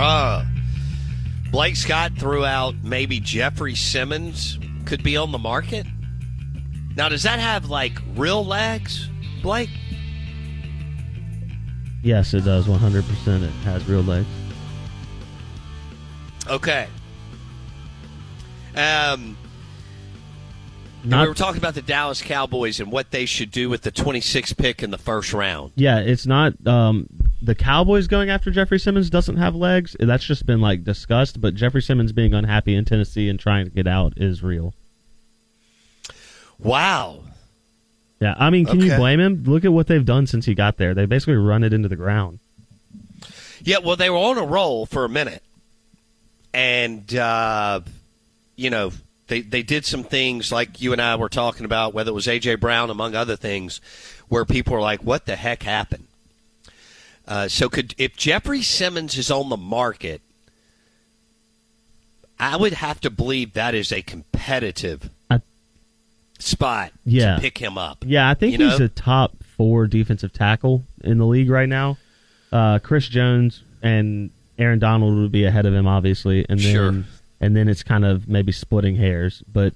Uh, Blake Scott threw out maybe Jeffrey Simmons could be on the market. Now, does that have like real legs, Blake? Yes, it does. 100%. It has real legs. Okay. Um, Not- we were talking about the Dallas Cowboys and what they should do with the 26th pick in the first round. Yeah, it's not. Um, the Cowboys going after Jeffrey Simmons doesn't have legs. That's just been like discussed. But Jeffrey Simmons being unhappy in Tennessee and trying to get out is real. Wow. Yeah, I mean, can you blame him? Look at what they've done since he got there. They basically run it into the ground. Yeah, well, they were on a roll for a minute, and uh, you know they they did some things like you and I were talking about, whether it was AJ Brown among other things, where people were like, "What the heck happened?" Uh, so, could if Jeffrey Simmons is on the market, I would have to believe that is a competitive I- spot Yeah. to pick him up. Yeah, I think You he's know? a top four defensive tackle in the league right now. Uh, Chris Jones and Aaron Donald would be ahead of him, obviously, and then Sure. and then it's kind of maybe splitting hairs. But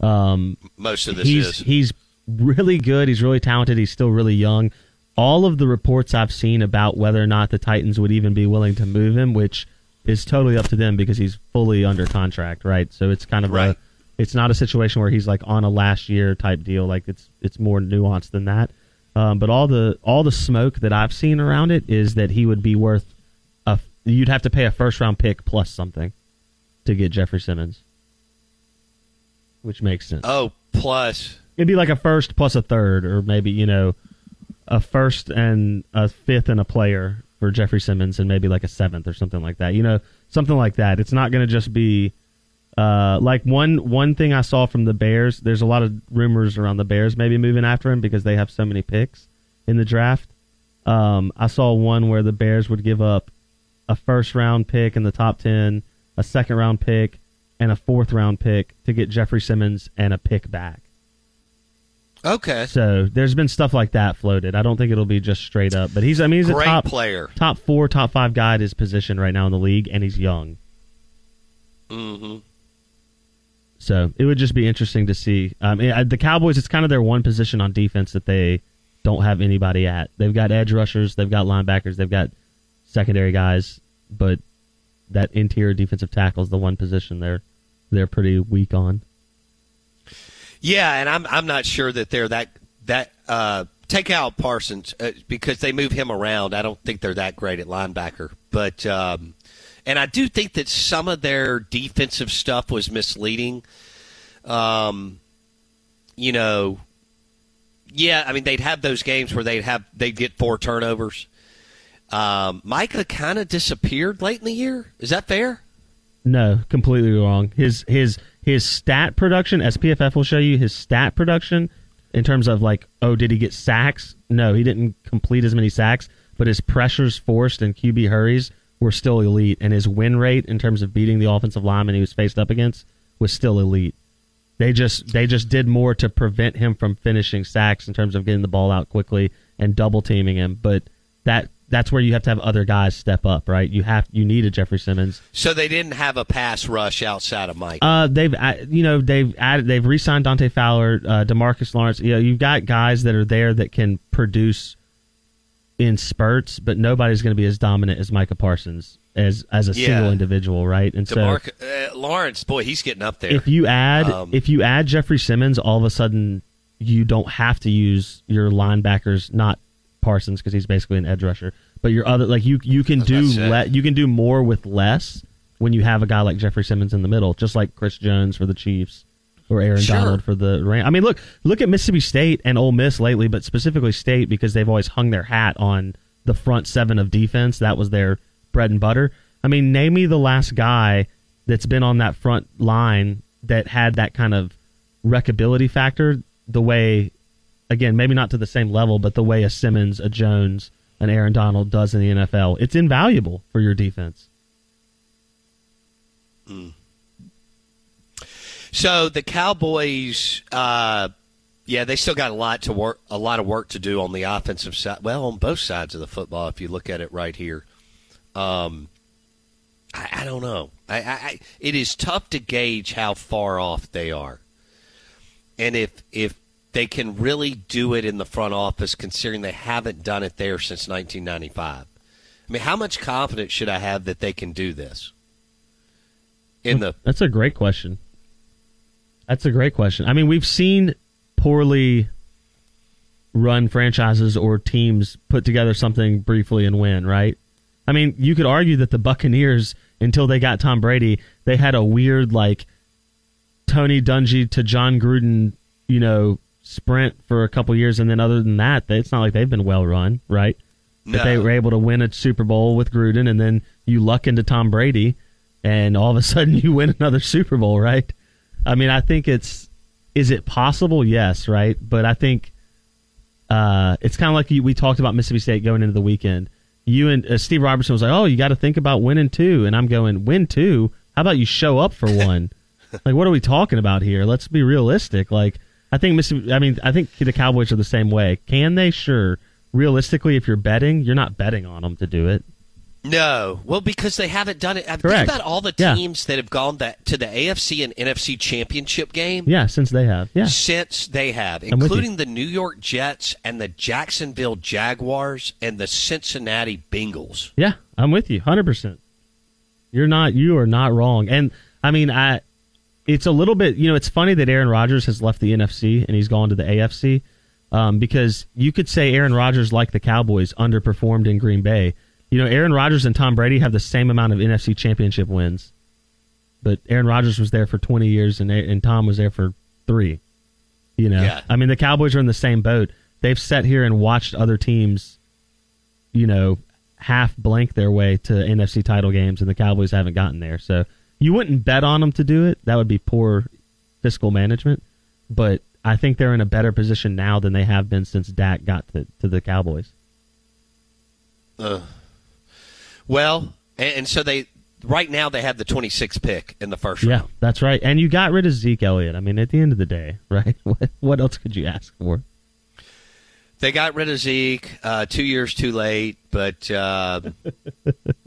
um, Most of this he's is he's really good. He's really talented. He's still really young. All of the reports I've seen about whether or not the Titans would even be willing to move him, which is totally up to them because he's fully under contract, right? So it's kind of Right. a it's not a situation where he's like on a last year type deal. Like it's it's more nuanced than that. Um, but all the all the smoke that I've seen around it is that he would be worth a you'd have to pay a first round pick plus something to get Jeffrey Simmons, which makes sense. oh plus It'd be like a first plus a third, or maybe you know, a first and a fifth and a player for Jeffrey Simmons, and maybe like a seventh or something like that. You know, something like that. It's not going to just be uh, like one one thing I saw from the Bears. There's a lot of rumors around the Bears maybe moving after him because they have so many picks in the draft. Um, I saw one where the Bears would give up a first round pick in the top ten, a second round pick, and a fourth round pick to get Jeffrey Simmons and a pick back. Okay, So there's been stuff like that floated. I don't think it'll be just straight up, but he's I mean he's great a top player. top four, top five guy at his position right now in the league, and he's young. Mm-hmm. So it would just be interesting to see. Um, I- the Cowboys, it's kind of their one position on defense that they don't have anybody at. They've got edge rushers, they've got linebackers, they've got secondary guys, but that interior defensive tackle is the one position they're they're pretty weak on. Yeah, and I'm I'm not sure that they're that that uh, take out Parsons uh, because they move him around. I don't think they're that great at linebacker, but um, and I do think that some of their defensive stuff was misleading. Um, you know, yeah, I mean they'd have those games where they'd have they'd get four turnovers. Um, Micah kind of disappeared late in the year. Is that fair? No, completely wrong. His his his stat production, SPFF will show you, his stat production in terms of like, oh, did he get sacks? No, he didn't complete as many sacks, but his pressures forced and QB hurries were still elite, and his win rate in terms of beating the offensive lineman he was faced up against was still elite. They just they just did more to prevent him from finishing sacks in terms of getting the ball out quickly and double teaming him, but that that's where you have to have other guys step up, right? You have you need a Jeffrey Simmons. So they didn't have a pass rush outside of Mike. Uh, they've you know they've added they've re-signed Dante Fowler, uh, Demarcus Lawrence. You know you've got guys that are there that can produce in spurts, but nobody's going to be as dominant as Micah Parsons as as a Yeah. single individual, right? And so uh, Lawrence, boy, he's getting up there. if you add Um, if you add Jeffrey Simmons, all of a sudden you don't have to use your linebackers, not Parsons because he's basically an edge rusher, but your other like you you can do le- you can do more with less when you have a guy like Jeffrey Simmons in the middle, just like Chris Jones for the Chiefs or Aaron Sure. Donald for the Rams. I mean, look look at Mississippi State and Ole Miss lately, but specifically State because they've always hung their hat on the front seven of defense. That was their bread and butter. I mean, name me the last guy that's been on that front line that had that kind of wreckability factor the way again, maybe not to the same level, but the way a Simmons, a Jones, an Aaron Donald does in the NFL. It's invaluable for your defense. So the Cowboys, uh, yeah, they still got a lot to work, a lot of work to do on the offensive side. Well, on both sides of the football, if you look at it right here. Um, I, I don't know. I, I, it is tough to gauge how far off they are, and if if they can really do it in the front office, considering they haven't done it there since 1995. I mean, how much confidence should I have that they can do this? In the That's a great question. That's a great question. I mean, we've seen poorly run franchises or teams put together something briefly and win, right? I mean, you could argue that the Buccaneers, until they got Tom Brady, they had a weird like Tony Dungy to Jon Gruden, you know, sprint for a couple years, and then other than that, they- it's not like they've been well run, right? But they were able to win a Super Bowl with Gruden, and then you luck into Tom Brady, and all of a sudden you win another Super Bowl, right? I mean, I think it's is it possible? Yes, right. But I think uh, it's kind of like you, we talked about Mississippi State going into the weekend. You and uh, Steve Robertson was like, "Oh, you got to think about winning two," and I'm going, "Win two? How about you show up for one?" like, what are we talking about here? Let's be realistic. Like, I think Mississippi. I mean, I think the Cowboys are the same way. Can they? Sure. Realistically, if you're betting, you're not betting on them to do it. No, well, because they haven't done it. I Think Correct. about all the Yeah. teams that have gone that to the AFC and NFC championship game Yeah, since they have. Yeah, since they have, you. including the New York Jets and the Jacksonville Jaguars and the Cincinnati Bengals. Yeah, I'm with you, hundred percent. You're not. You are not wrong. And I mean, I. It's a little bit. You know, it's funny that Aaron Rodgers has left the NFC and he's gone to the AFC, um, because you could say Aaron Rodgers, like the Cowboys, underperformed in Green Bay. You know, Aaron Rodgers and Tom Brady have the same amount of NFC Championship wins, but Aaron Rodgers was there for 20 years and and Tom was there for three. You know, Yeah. I mean, the Cowboys are in the same boat. They've sat here and watched other teams you know, half blank their way to NFC title games, and the Cowboys haven't gotten there. So you wouldn't bet on them to do it. That would be poor fiscal management. But I think they're in a better position now than they have been since Dak got to, to the Cowboys. Uh, Well, and, and so they right now they have the 26th pick in the first Yeah, round. Yeah, that's right. And you got rid of Zeke Elliott. I mean, at the end of the day, right? What, what else could you ask for? They got rid of Zeke uh, two years too late, but uh,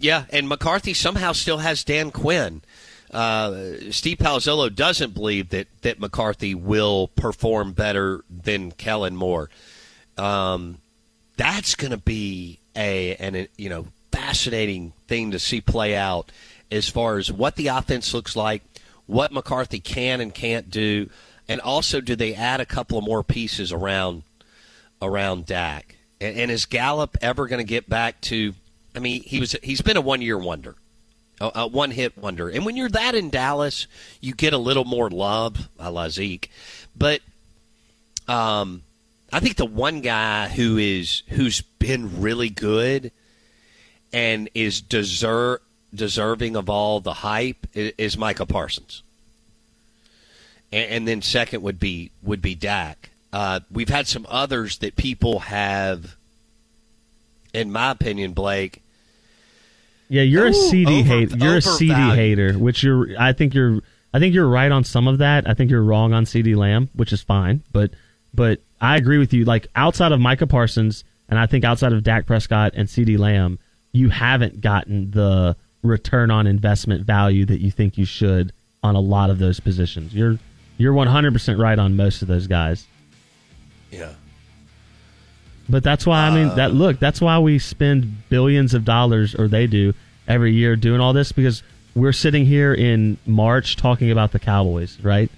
yeah, and McCarthy somehow still has Dan Quinn. Uh, Steve Palazzolo doesn't believe that, that McCarthy will perform better than Kellen Moore. Um, that's going to be a an you know fascinating thing to see play out as far as what the offense looks like, what McCarthy can and can't do, and also do they add a couple of more pieces around around Dak? And, and is Gallup ever going to get back to? I mean, he was he's been a one year wonder, a, a one hit wonder, and when you're that in Dallas, you get a little more love, a la Zeke, but um, I think the one guy who is who's been really good and is deserve deserving of all the hype is, is Micah Parsons. And, and, then second would be would be Dak. Uh, we've had some others that people have, in my opinion, Blake. Yeah, you're Ooh, a CeeDee hater. You're a CeeDee hater, which you're. I think you're. I think you're right on some of that. I think you're wrong on CeeDee Lamb, which is fine. But but I agree with you. Like outside of Micah Parsons, and I think outside of Dak Prescott and CeeDee Lamb, you haven't gotten the return on investment value that you think you should on a lot of those positions. You're you're 100% right on most of those guys. Yeah. But that's why I mean that uh, look, that's why we spend billions of dollars or they do every year doing all this because we're sitting here in March talking about the Cowboys, right?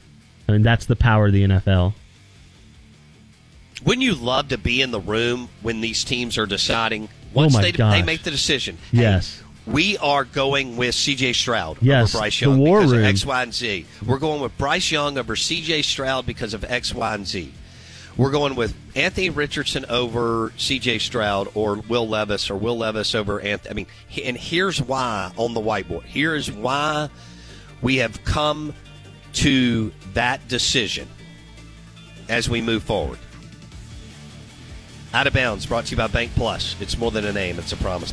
I mean that's the power of the NFL. Wouldn't you love to be in the room when these teams are deciding once oh they, they make the decision? Yes. Hey, we are going with C.J. Stroud yes, over Bryce Young the war because room. of X, Y, and Z. We're going with Bryce Young over C.J. Stroud because of X, Y, and Z. We're going with Anthony Richardson over C.J. Stroud or Will Levis or Will Levis over Anthony. I mean, and here's why on the whiteboard. Here is why we have come to that decision as we move forward. Out of bounds, brought to you by BankPlus. It's more than a name; it's a promise.